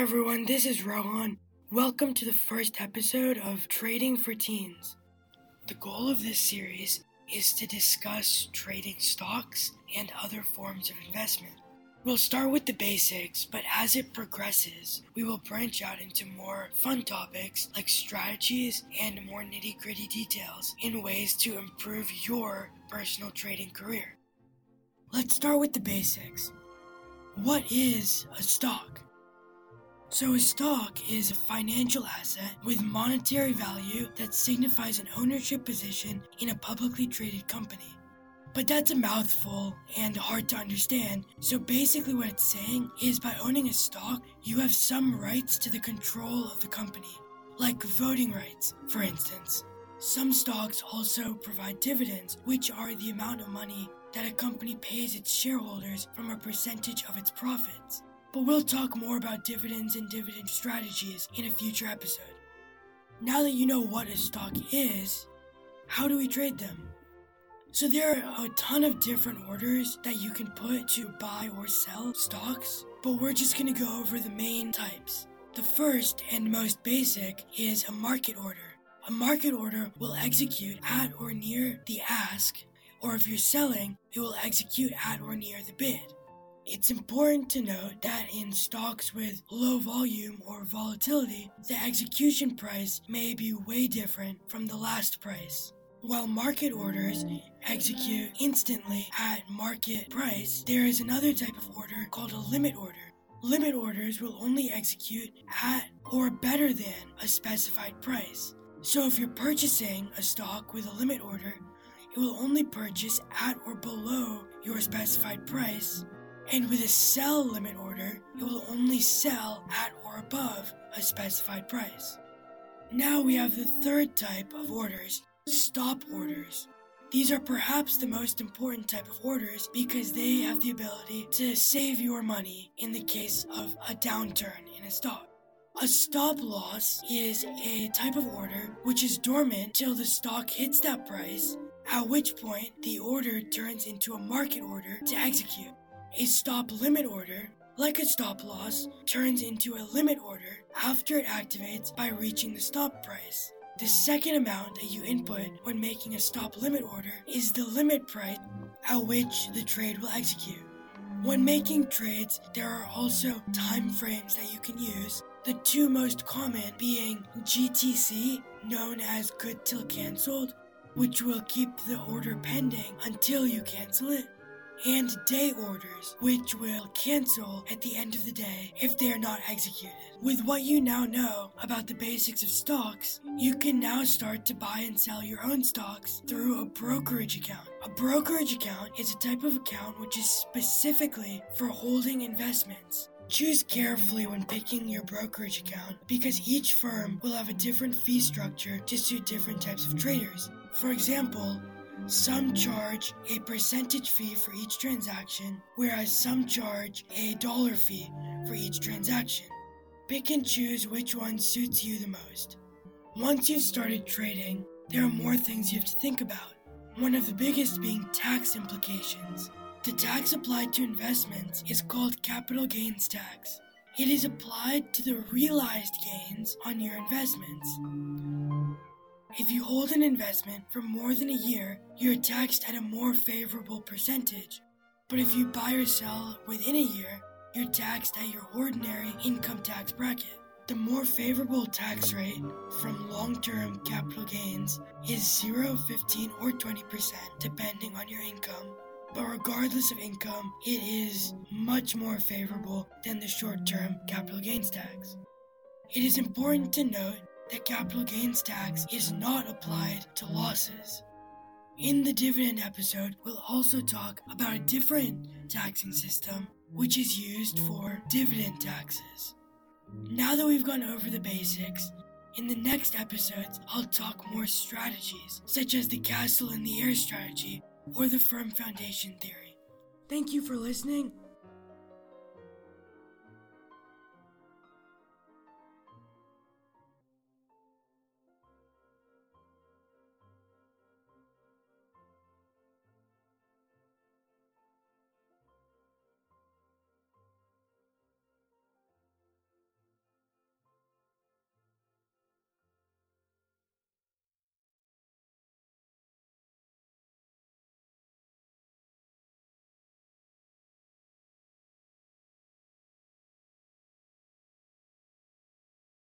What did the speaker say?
everyone, this is Rohan. Welcome to the first episode of Trading for Teens. The goal of this series is to discuss trading stocks and other forms of investment. We'll start with the basics, but as it progresses, we will branch out into more fun topics like strategies and more nitty gritty details in ways to improve your personal trading career. Let's start with the basics. What is a stock? So, a stock is a financial asset with monetary value that signifies an ownership position in a publicly traded company. But that's a mouthful and hard to understand. So, basically, what it's saying is by owning a stock, you have some rights to the control of the company, like voting rights, for instance. Some stocks also provide dividends, which are the amount of money that a company pays its shareholders from a percentage of its profits but we'll talk more about dividends and dividend strategies in a future episode. Now that you know what a stock is, how do we trade them? So there are a ton of different orders that you can put to buy or sell stocks, but we're just going to go over the main types. The first and most basic is a market order. A market order will execute at or near the ask, or if you're selling, it will execute at or near the bid. It's important to note that in stocks with low volume or volatility, the execution price may be way different from the last price. While market orders execute instantly at market price, there is another type of order called a limit order. Limit orders will only execute at or better than a specified price. So if you're purchasing a stock with a limit order, it will only purchase at or below your specified price and with a sell limit order, it will only sell at or above a specified price. Now we have the third type of orders, stop orders. These are perhaps the most important type of orders because they have the ability to save your money in the case of a downturn in a stock. A stop loss is a type of order which is dormant till the stock hits that price, at which point the order turns into a market order to execute. A stop limit order, like a stop loss, turns into a limit order after it activates by reaching the stop price. The second amount that you input when making a stop limit order is the limit price at which the trade will execute. When making trades, there are also time frames that you can use. The two most common being GTC, known as good till cancelled, which will keep the order pending until you cancel it, and day orders, which will cancel at the end of the day if they are not executed. With what you now know about the basics of stocks, you can now start to buy and sell your own stocks through a brokerage account. A brokerage account is a type of account which is specifically for holding investments. Choose carefully when picking your brokerage account because each firm will have a different fee structure to suit different types of traders. For example, some charge a percentage fee for each transaction, whereas some charge a dollar fee for each transaction. Pick and choose which one suits you the most. Once you've started trading, there are more things you have to think about. One of the biggest being tax implications. The tax applied to investments is called capital gains tax. It is applied to the realized gains on your investments. If you hold an investment for more than a year, you're taxed at a more favorable percentage. But if you buy or sell within a year, you're taxed at your ordinary income tax bracket. The more favorable tax rate from long term capital gains is 0, 15, or 20% depending on your income. But regardless of income, it is much more favorable than the short term capital gains tax. It is important to note that capital gains tax is not applied to losses. In the dividend episode, we'll also talk about a different taxing system which is used for dividend taxes. Now that we've gone over the basics, in the next episodes, I'll talk more strategies, such as the castle in the air strategy or the firm foundation theory. Thank you for listening,